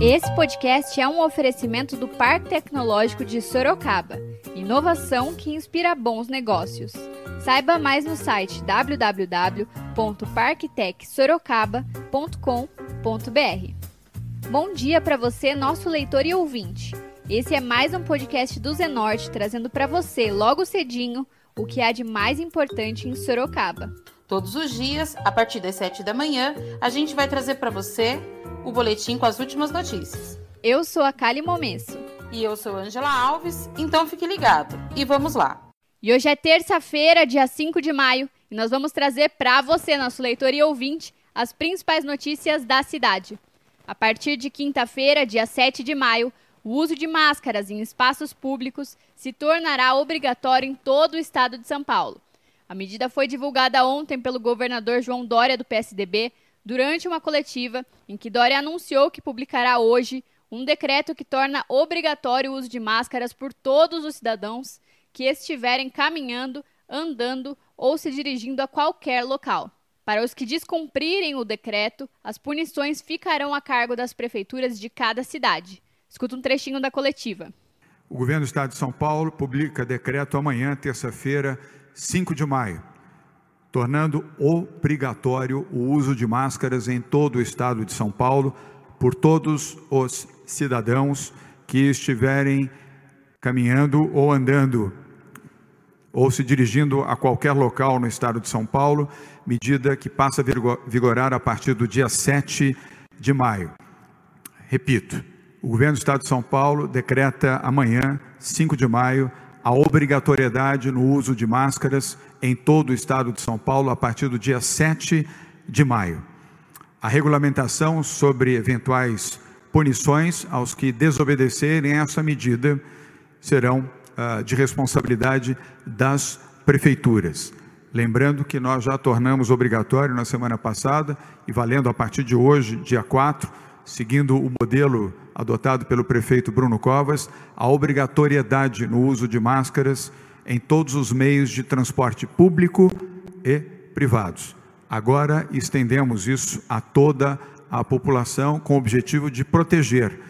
Esse podcast é um oferecimento do Parque Tecnológico de Sorocaba. Inovação que inspira bons negócios. Saiba mais no site www.parktecsorocaba.com.br. Bom dia para você, nosso leitor e ouvinte. Esse é mais um podcast do Zenorte, trazendo para você, logo cedinho, o que há de mais importante em Sorocaba. Todos os dias, a partir das 7 da manhã, a gente vai trazer para você o boletim com as últimas notícias. Eu sou a Kali Momesso. E eu sou Angela Alves, então fique ligado. E vamos lá. E hoje é terça-feira, dia 5 de maio, e nós vamos trazer para você, nosso leitor e ouvinte, as principais notícias da cidade. A partir de quinta-feira, dia 7 de maio, o uso de máscaras em espaços públicos se tornará obrigatório em todo o estado de São Paulo. A medida foi divulgada ontem pelo governador João Dória, do PSDB, durante uma coletiva em que Dória anunciou que publicará hoje um decreto que torna obrigatório o uso de máscaras por todos os cidadãos que estiverem caminhando, andando ou se dirigindo a qualquer local. Para os que descumprirem o decreto, as punições ficarão a cargo das prefeituras de cada cidade. Escuta um trechinho da coletiva. O governo do Estado de São Paulo publica decreto amanhã, terça-feira, 5 de maio, tornando obrigatório o uso de máscaras em todo o Estado de São Paulo por todos os cidadãos que estiverem caminhando ou andando ou se dirigindo a qualquer local no estado de São Paulo, medida que passa a vigorar a partir do dia 7 de maio. Repito, o governo do estado de São Paulo decreta amanhã, 5 de maio, a obrigatoriedade no uso de máscaras em todo o estado de São Paulo a partir do dia 7 de maio. A regulamentação sobre eventuais punições aos que desobedecerem essa medida serão uh, de responsabilidade das prefeituras. Lembrando que nós já tornamos obrigatório na semana passada e valendo a partir de hoje, dia 4, seguindo o modelo adotado pelo prefeito Bruno Covas, a obrigatoriedade no uso de máscaras em todos os meios de transporte público e privados. Agora estendemos isso a toda a população com o objetivo de proteger,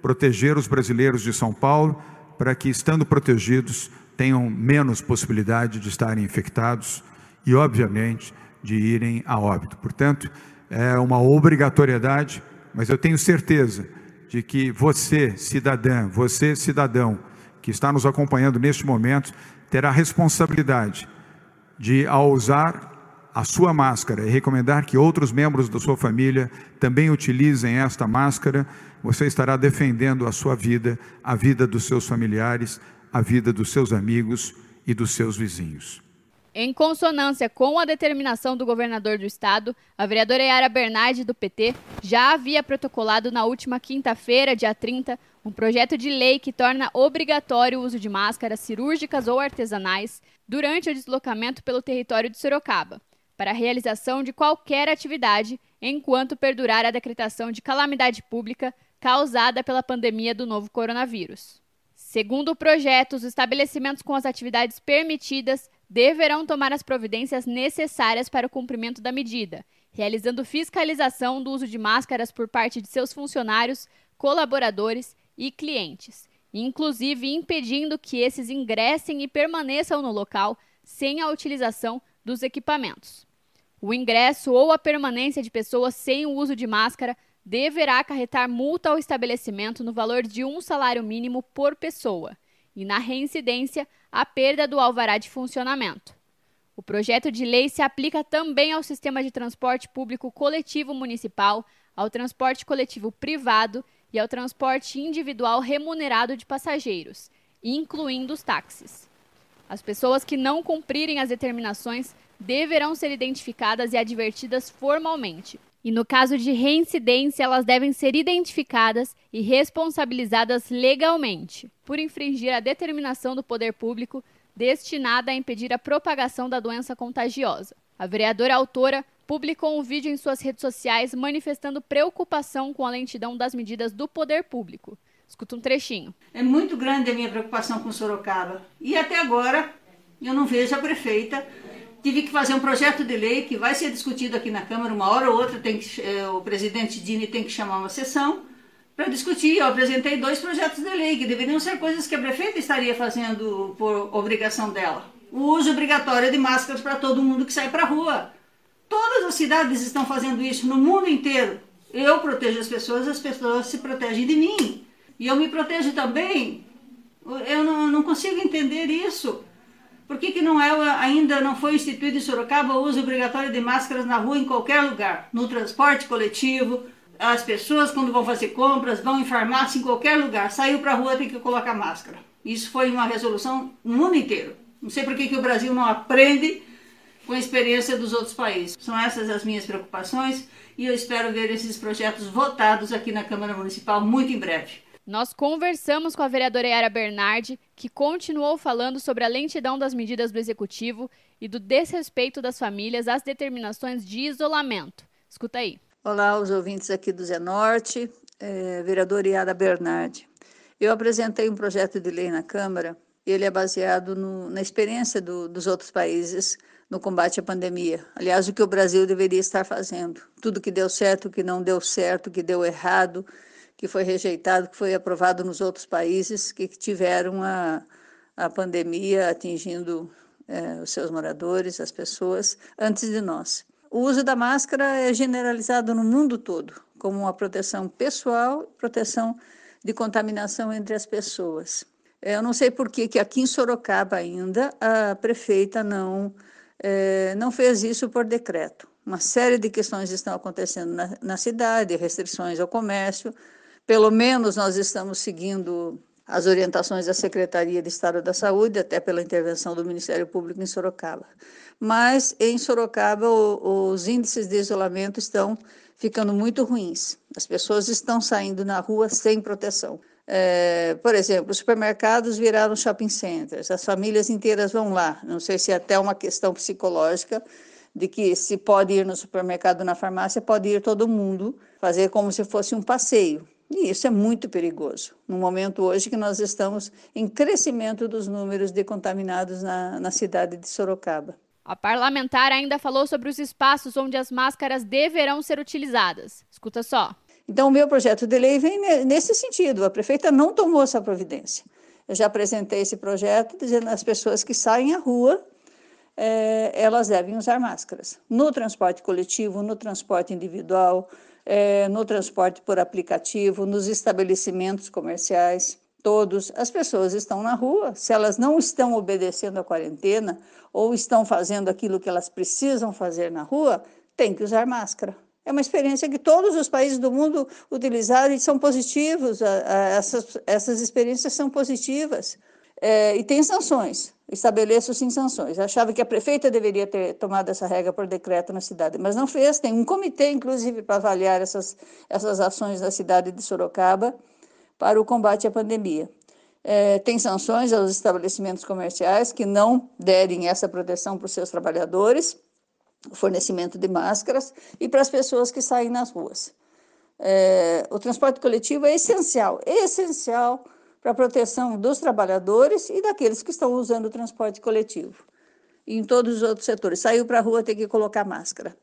proteger os brasileiros de São Paulo, para que, estando protegidos, tenham menos possibilidade de estarem infectados e, obviamente, de irem a óbito. Portanto, é uma obrigatoriedade mas eu tenho certeza de que você, cidadã, você, cidadão, que está nos acompanhando neste momento, terá responsabilidade de, ao usar a sua máscara e recomendar que outros membros da sua família também utilizem esta máscara, você estará defendendo a sua vida, a vida dos seus familiares, a vida dos seus amigos e dos seus vizinhos. Em consonância com a determinação do governador do estado, a vereadora Yara Bernardi, do PT, já havia protocolado na última quinta-feira, dia 30, um projeto de lei que torna obrigatório o uso de máscaras cirúrgicas ou artesanais durante o deslocamento pelo território de Sorocaba, para a realização de qualquer atividade enquanto perdurar a decretação de calamidade pública causada pela pandemia do novo coronavírus. Segundo o projeto, os estabelecimentos com as atividades permitidas deverão tomar as providências necessárias para o cumprimento da medida, realizando fiscalização do uso de máscaras por parte de seus funcionários, colaboradores e clientes, inclusive impedindo que esses ingressem e permaneçam no local sem a utilização dos equipamentos. O ingresso ou a permanência de pessoas sem o uso de máscara deverá acarretar multa ao estabelecimento no valor de um salário mínimo por pessoa e, na reincidência, a perda do alvará de funcionamento. O projeto de lei se aplica também ao sistema de transporte público coletivo municipal, ao transporte coletivo privado e ao transporte individual remunerado de passageiros, incluindo os táxis. As pessoas que não cumprirem as determinações deverão ser identificadas e advertidas formalmente, e no caso de reincidência, elas devem ser identificadas e responsabilizadas legalmente por infringir a determinação do poder público destinada a impedir a propagação da doença contagiosa. A vereadora autora publicou um vídeo em suas redes sociais manifestando preocupação com a lentidão das medidas do poder público. Escuta um trechinho. É muito grande a minha preocupação com Sorocaba. E até agora Eu não vejo a prefeita. Tive que fazer um projeto de lei que vai ser discutido aqui na Câmara uma hora ou outra. Tem que, eh, o presidente Dini tem que chamar uma sessão para discutir. Eu apresentei dois projetos de lei que deveriam ser coisas que a prefeita estaria fazendo por obrigação dela. O uso obrigatório de máscaras para todo mundo que sai para a rua. Todas as cidades estão fazendo isso no mundo inteiro. Eu protejo as pessoas, as pessoas se protegem de mim. E eu me protejo também. Eu não, não consigo entender isso. Por que, que não é, ainda não foi instituído em Sorocaba o uso obrigatório de máscaras na rua em qualquer lugar? No transporte coletivo, as pessoas quando vão fazer compras, vão em farmácia, em qualquer lugar, saiu para a rua tem que colocar máscara. Isso foi uma resolução no mundo inteiro. Não sei por que, que o Brasil não aprende com a experiência dos outros países. São essas as minhas preocupações e eu espero ver esses projetos votados aqui na Câmara Municipal muito em breve. Nós conversamos com a vereadora Yara Bernardi, que continuou falando sobre a lentidão das medidas do Executivo e do desrespeito das famílias às determinações de isolamento. Escuta aí. Olá, os ouvintes aqui do Zenorte, é, vereadora Yara Bernardi. Eu apresentei um projeto de lei na Câmara, ele é baseado no, na experiência do, dos outros países no combate à pandemia. Aliás, o que o Brasil deveria estar fazendo. Tudo que deu certo, o que não deu certo, o que deu errado, que foi rejeitado, que foi aprovado nos outros países que tiveram a, a pandemia atingindo é, os seus moradores, as pessoas, antes de nós. O uso da máscara é generalizado no mundo todo, como uma proteção pessoal, proteção de contaminação entre as pessoas. Eu não sei por que, que aqui em Sorocaba ainda a prefeita não é, não fez isso por decreto. Uma série de questões estão acontecendo na, na cidade, restrições ao comércio. Pelo menos nós estamos seguindo as orientações da Secretaria de Estado da Saúde, até pela intervenção do Ministério Público em Sorocaba. Mas em Sorocaba o, os índices de isolamento estão ficando muito ruins. As pessoas estão saindo na rua sem proteção. É, por exemplo, os supermercados viraram shopping centers, as famílias inteiras vão lá. Não sei se é até uma questão psicológica de que se pode ir no supermercado, na farmácia, pode ir todo mundo, fazer como se fosse um passeio. E isso é muito perigoso, no momento hoje que nós estamos em crescimento dos números de contaminados na, na cidade de Sorocaba. A parlamentar ainda falou sobre os espaços onde as máscaras deverão ser utilizadas. Escuta só. Então, o meu projeto de lei vem nesse sentido. A prefeita não tomou essa providência. Eu já apresentei esse projeto dizendo às pessoas que saem à rua, é, elas devem usar máscaras. No transporte coletivo, no transporte individual, é, no transporte por aplicativo, nos estabelecimentos comerciais, todos. As pessoas estão na rua, se elas não estão obedecendo à quarentena ou estão fazendo aquilo que elas precisam fazer na rua, tem que usar máscara. É uma experiência que todos os países do mundo utilizaram e são positivos, essas, essas experiências são positivas. É, e tem sanções, estabeleço sim sanções. Achava que a prefeita deveria ter tomado essa regra por decreto na cidade, mas não fez. Tem um comitê, inclusive, para avaliar essas, essas ações da cidade de Sorocaba para o combate à pandemia. É, tem sanções aos estabelecimentos comerciais que não derem essa proteção para os seus trabalhadores fornecimento de máscaras e para as pessoas que saem nas ruas. É, o transporte coletivo é essencial, é essencial para a proteção dos trabalhadores e daqueles que estão usando o transporte coletivo. E em todos os outros setores. Saiu para a rua, tem que colocar máscara.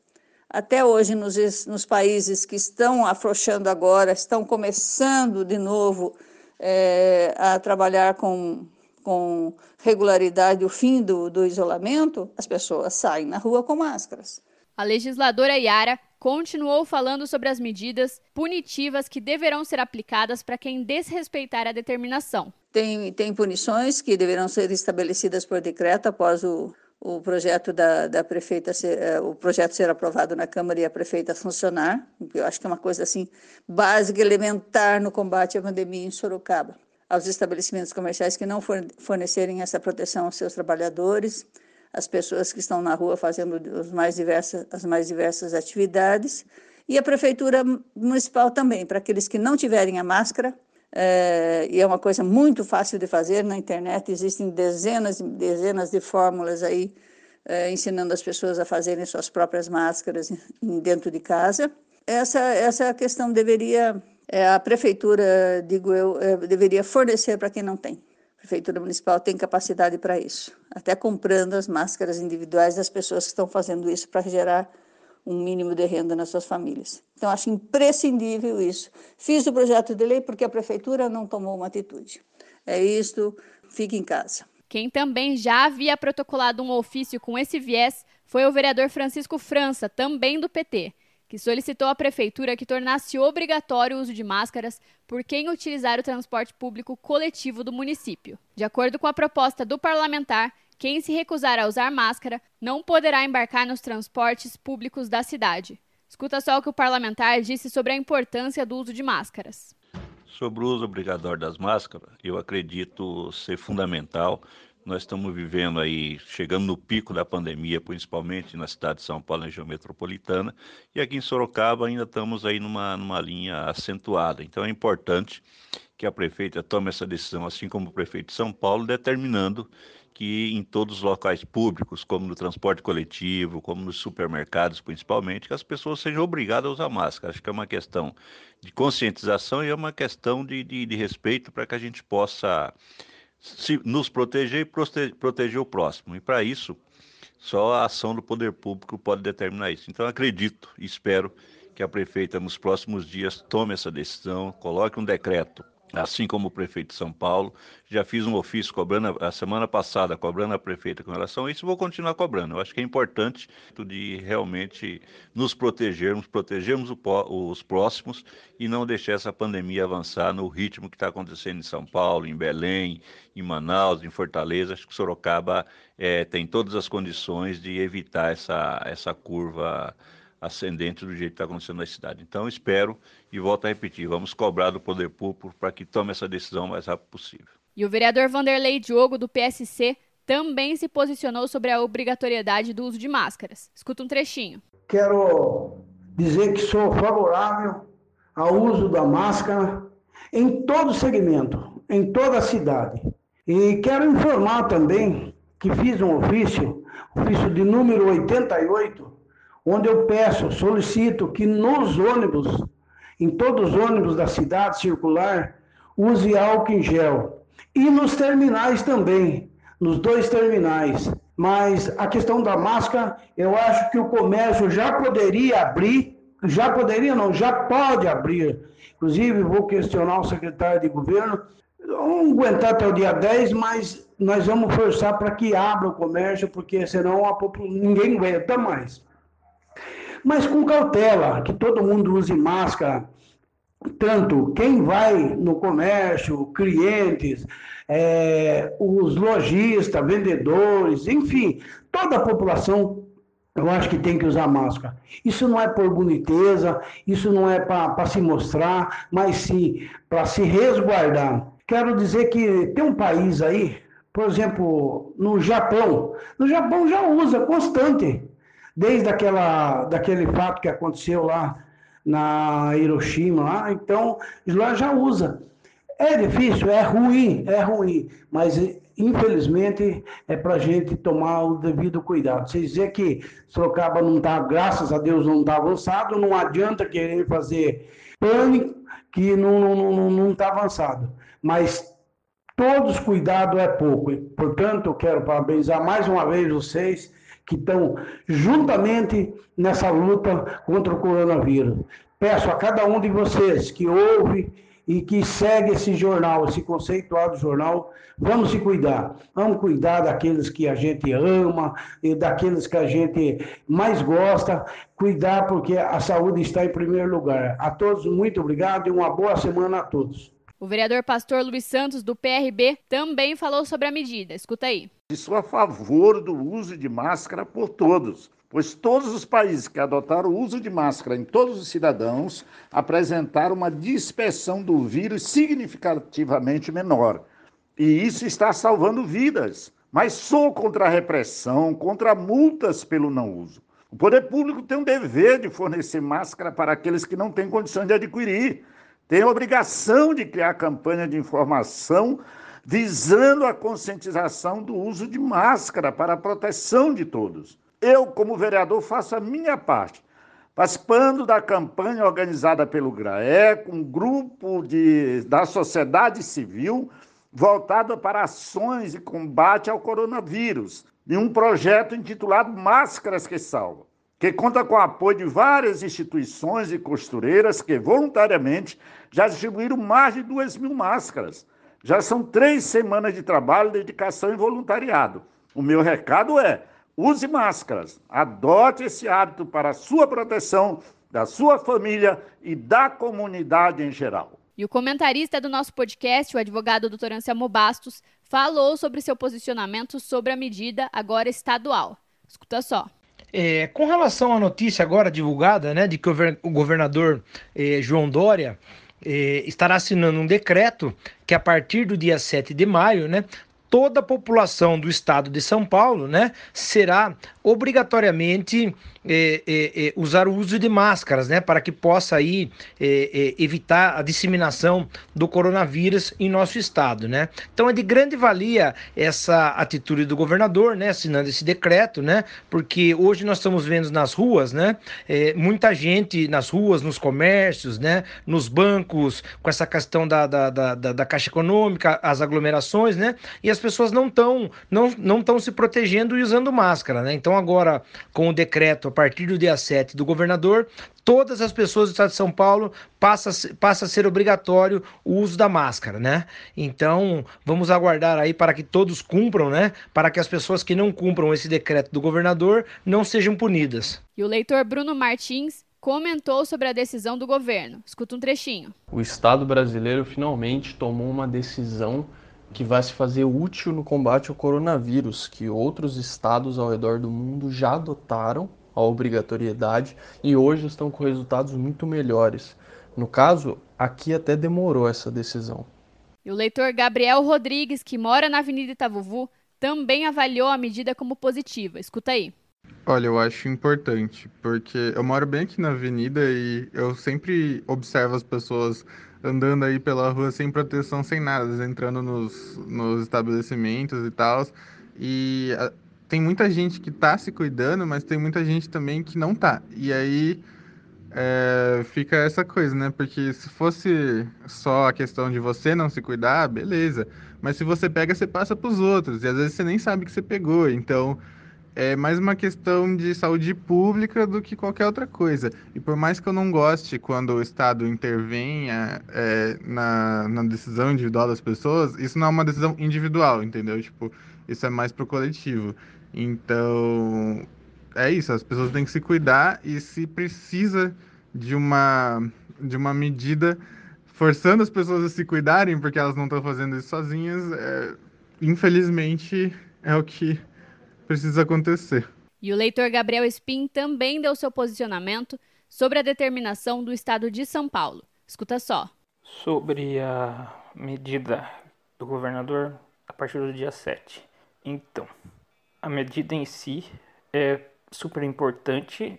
Até hoje, nos, nos países que estão afrouxando agora, estão começando de novo é, a trabalhar com com regularidade o fim do, do isolamento, as pessoas saem na rua com máscaras. A legisladora Yara continuou falando sobre as medidas punitivas que deverão ser aplicadas para quem desrespeitar a determinação. Tem, tem punições que deverão ser estabelecidas por decreto após o, o projeto da, da prefeita ser, eh, o projeto ser aprovado na Câmara e a prefeita funcionar, eu acho que é uma coisa assim básica, elementar no combate à pandemia em Sorocaba aos estabelecimentos comerciais que não fornecerem essa proteção aos seus trabalhadores, às pessoas que estão na rua fazendo mais diversas, as mais diversas atividades, e a Prefeitura Municipal também, para aqueles que não tiverem a máscara, é, e é uma coisa muito fácil de fazer na internet, existem dezenas e dezenas de fórmulas aí é, ensinando as pessoas a fazerem suas próprias máscaras dentro de casa. Essa, essa questão deveria é, a prefeitura, digo eu, deveria fornecer para quem não tem, Prefeitura Municipal tem capacidade para isso, até comprando as máscaras individuais das pessoas que estão fazendo isso para gerar um mínimo de renda nas suas famílias. Então, acho imprescindível isso. Fiz o projeto de lei porque a Prefeitura não tomou uma atitude. É isso, fique em casa. Quem também já havia protocolado um ofício com esse viés foi o vereador Francisco França, também do PT, que solicitou à prefeitura que tornasse obrigatório o uso de máscaras por quem utilizar o transporte público coletivo do município. De acordo com a proposta do parlamentar, quem se recusar a usar máscara não poderá embarcar nos transportes públicos da cidade. Escuta só o que o parlamentar disse sobre a importância do uso de máscaras. Sobre o uso obrigatório das máscaras, eu acredito ser fundamental. Nós estamos vivendo aí, chegando no pico da pandemia, principalmente na cidade de São Paulo, região metropolitana, e aqui em Sorocaba ainda estamos aí numa, numa linha acentuada. Então é importante que a prefeita tome essa decisão, assim como o prefeito de São Paulo, determinando que em todos os locais públicos, como no transporte coletivo, como nos supermercados principalmente, que as pessoas sejam obrigadas a usar máscara. Acho que é uma questão de conscientização e é uma questão de, de, de respeito para que a gente possa se, nos proteger e prote, proteger o próximo. E para isso, só a ação do poder público pode determinar isso. Então, acredito e espero que a prefeita, nos próximos dias, tome essa decisão, coloque um decreto assim como o prefeito de São Paulo. Já fiz um ofício cobrando a semana passada, cobrando a prefeita com relação a isso, vou continuar cobrando. Eu acho que é importante de realmente nos protegermos, protegermos os próximos e não deixar essa pandemia avançar no ritmo que está acontecendo em São Paulo, em Belém, em Manaus, em Fortaleza. Acho que Sorocaba é, tem todas as condições de evitar essa, essa curva ascendente do jeito que está acontecendo na cidade. Então, espero e volto a repetir: vamos cobrar do poder público para que tome essa decisão o mais rápido possível. E o vereador Vanderlei Diogo, do PSC, também se posicionou sobre a obrigatoriedade do uso de máscaras. Escuta um trechinho. Quero dizer que sou favorável ao uso da máscara em todo segmento, em toda a cidade. E quero informar também que fiz um ofício, ofício de número 88, onde eu peço, solicito que nos ônibus, em todos os ônibus da cidade circular, use álcool em gel. E nos terminais também, nos dois terminais. Mas a questão da máscara, eu acho que o comércio já poderia abrir, já poderia não, já pode abrir. Inclusive, vou questionar o secretário de governo, vamos aguentar até o dia 10, mas nós vamos forçar para que abra o comércio, porque senão a ninguém aguenta mais mas com cautela, que todo mundo use máscara, tanto quem vai no comércio, clientes, é, os lojistas, vendedores, enfim, toda a população, eu acho que tem que usar máscara. Isso não é por boniteza, isso não é para se mostrar, mas sim para se resguardar. Quero dizer que tem um país aí, por exemplo, no Japão, no Japão já usa constante desde aquela, daquele fato que aconteceu lá na Hiroshima, lá, então lá já usa. É difícil, é ruim, é ruim, mas infelizmente é para a gente tomar o devido cuidado. Vocês dizer que Sorocaba não está, graças a Deus, não está avançado, não adianta querer fazer pânico que não está não, não, não tá avançado. Mas todos cuidado é pouco. Portanto, eu quero parabenizar mais uma vez vocês que estão juntamente nessa luta contra o coronavírus. Peço a cada um de vocês que ouve e que segue esse jornal, esse conceituado jornal, vamos se cuidar. Vamos cuidar daqueles que a gente ama e daqueles que a gente mais gosta. Cuidar porque a saúde está em primeiro lugar. A todos, muito obrigado e uma boa semana a todos. O vereador pastor Luiz Santos, do PRB, também falou sobre a medida. Escuta aí. Sou a favor do uso de máscara por todos, pois todos os países que adotaram o uso de máscara em todos os cidadãos apresentaram uma dispersão do vírus significativamente menor. E isso está salvando vidas. Mas sou contra a repressão, contra multas pelo não uso. O poder público tem um dever de fornecer máscara para aqueles que não têm condições de adquirir tem a obrigação de criar campanha de informação visando a conscientização do uso de máscara para a proteção de todos. Eu, como vereador, faço a minha parte, participando da campanha organizada pelo GRAE, com um grupo de, da sociedade civil, voltada para ações e combate ao coronavírus, em um projeto intitulado Máscaras que Salvam, que conta com o apoio de várias instituições e costureiras que voluntariamente já distribuíram mais de 2 mil máscaras. Já são três semanas de trabalho, dedicação e voluntariado. O meu recado é: use máscaras, adote esse hábito para a sua proteção, da sua família e da comunidade em geral. E o comentarista do nosso podcast, o advogado Dr. Anselmo Bastos, falou sobre seu posicionamento sobre a medida agora estadual. Escuta só. É, com relação à notícia agora divulgada, né, de que o governador eh, João Dória eh, estará assinando um decreto que a partir do dia 7 de maio, né, toda a população do estado de São Paulo, né, será obrigatoriamente é, é, é, usar o uso de máscaras, né, para que possa aí é, é, evitar a disseminação do coronavírus em nosso estado, né. Então é de grande valia essa atitude do governador, né, assinando esse decreto, né, porque hoje nós estamos vendo nas ruas, né, muita gente nas ruas, nos comércios, né, nos bancos, com essa questão da, da, da, da caixa econômica, as aglomerações, né, e as pessoas não estão não, não se protegendo e usando máscara, né. Então agora com o decreto partir do dia 7 do governador, todas as pessoas do estado de São Paulo passa, passa a ser obrigatório o uso da máscara, né? Então, vamos aguardar aí para que todos cumpram, né? Para que as pessoas que não cumpram esse decreto do governador não sejam punidas. E o leitor Bruno Martins comentou sobre a decisão do governo. Escuta um trechinho. O Estado brasileiro finalmente tomou uma decisão que vai se fazer útil no combate ao coronavírus, que outros estados ao redor do mundo já adotaram a obrigatoriedade e hoje estão com resultados muito melhores. No caso, aqui até demorou essa decisão. E o leitor Gabriel Rodrigues, que mora na Avenida Itavuvu, também avaliou a medida como positiva. Escuta aí. Olha, eu acho importante, porque eu moro bem aqui na avenida e eu sempre observo as pessoas andando aí pela rua sem proteção, sem nada, entrando nos, nos estabelecimentos e tal. E tem muita gente que tá se cuidando, mas tem muita gente também que não tá. E aí é, fica essa coisa, né? Porque se fosse só a questão de você não se cuidar, beleza. Mas se você pega, você passa para os outros. E às vezes você nem sabe que você pegou. Então é mais uma questão de saúde pública do que qualquer outra coisa. E por mais que eu não goste quando o Estado intervenha é, na, na decisão individual das pessoas, isso não é uma decisão individual, entendeu? Tipo, isso é mais pro coletivo. Então, é isso, as pessoas têm que se cuidar e se precisa de uma, de uma medida forçando as pessoas a se cuidarem porque elas não estão fazendo isso sozinhas, é, infelizmente é o que precisa acontecer. E o leitor Gabriel Spin também deu seu posicionamento sobre a determinação do Estado de São Paulo. Escuta só. Sobre a medida do governador a partir do dia 7. Então, a medida em si é super importante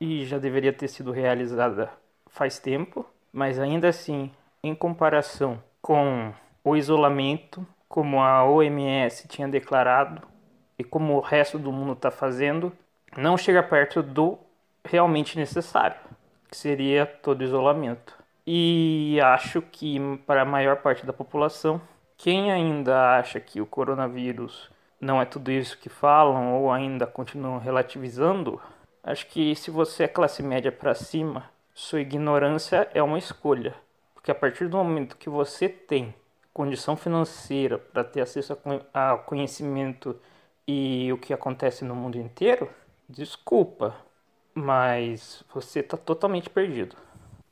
e já deveria ter sido realizada faz tempo, mas ainda assim, em comparação com o isolamento, como a OMS tinha declarado e como o resto do mundo está fazendo, não chega perto do realmente necessário, que seria todo isolamento. E acho que para a maior parte da população, quem ainda acha que o coronavírus não é tudo isso que falam ou ainda continuam relativizando, acho que se você é classe média para cima, sua ignorância é uma escolha. Porque a partir do momento que você tem condição financeira para ter acesso a conhecimento e o que acontece no mundo inteiro, desculpa, mas você está totalmente perdido.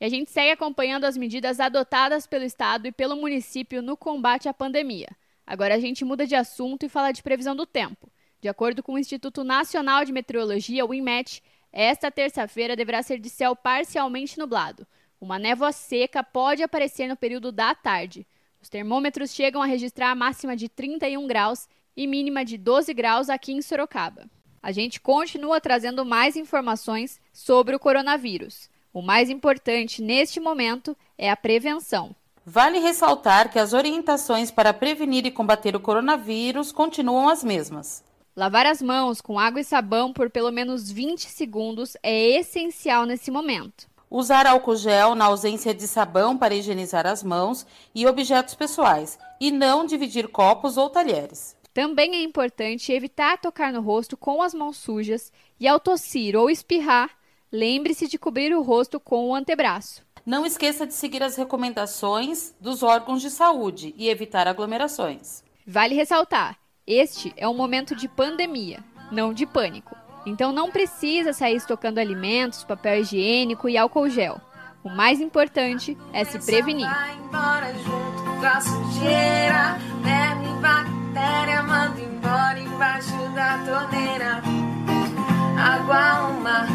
E a gente segue acompanhando as medidas adotadas pelo Estado e pelo município no combate à pandemia. Agora a gente muda de assunto e fala de previsão do tempo. De acordo com o Instituto Nacional de Meteorologia, o INMET, esta terça-feira deverá ser de céu parcialmente nublado. Uma névoa seca pode aparecer no período da tarde. Os termômetros chegam a registrar a máxima de 31 graus e mínima de 12 graus aqui em Sorocaba. A gente continua trazendo mais informações sobre o coronavírus. O mais importante neste momento é a prevenção. Vale ressaltar que as orientações para prevenir e combater o coronavírus continuam as mesmas. Lavar as mãos com água e sabão por pelo menos 20 segundos é essencial nesse momento. Usar álcool gel na ausência de sabão para higienizar as mãos e objetos pessoais, e não dividir copos ou talheres. Também é importante evitar tocar no rosto com as mãos sujas e, ao tossir ou espirrar, lembre-se de cobrir o rosto com o antebraço. Não esqueça de seguir as recomendações dos órgãos de saúde e evitar aglomerações. Vale ressaltar: este é um momento de pandemia, não de pânico. Então não precisa sair estocando alimentos, papel higiênico e álcool gel. O mais importante é se prevenir. Água uma,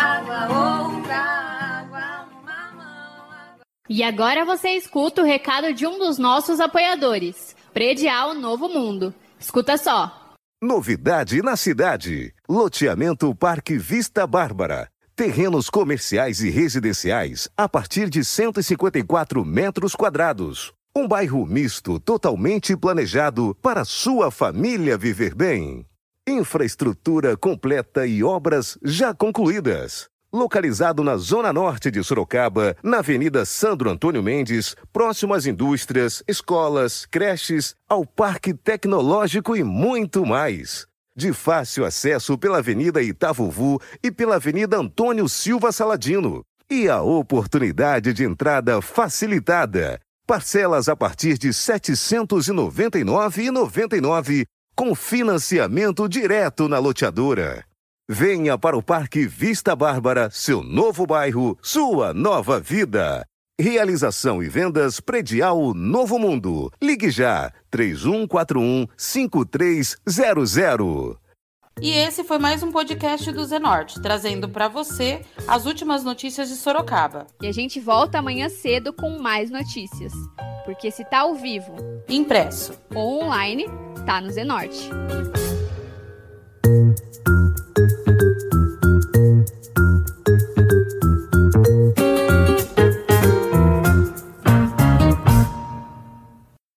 água outra, água uma mão. E agora você escuta o recado de um dos nossos apoiadores, Predial Novo Mundo. Escuta só. Novidade na cidade. Loteamento Parque Vista Bárbara. Terrenos comerciais e residenciais a partir de 154 metros quadrados. Um bairro misto totalmente planejado para sua família viver bem. Infraestrutura completa e obras já concluídas localizado na zona norte de Sorocaba, na Avenida Sandro Antônio Mendes, próximo às indústrias, escolas, creches, ao Parque Tecnológico e muito mais. De fácil acesso pela Avenida Itavuvu e pela Avenida Antônio Silva Saladino. E a oportunidade de entrada facilitada. Parcelas a partir de R$ 799,99 com financiamento direto na loteadora. Venha para o Parque Vista Bárbara, seu novo bairro, sua nova vida. Realização e vendas predial Novo Mundo. Ligue já 3141 5300. E esse foi mais um podcast do Zenorte, trazendo para você as últimas notícias de Sorocaba. E a gente volta amanhã cedo com mais notícias. Porque se tá ao vivo, impresso ou online, tá no Zenorte.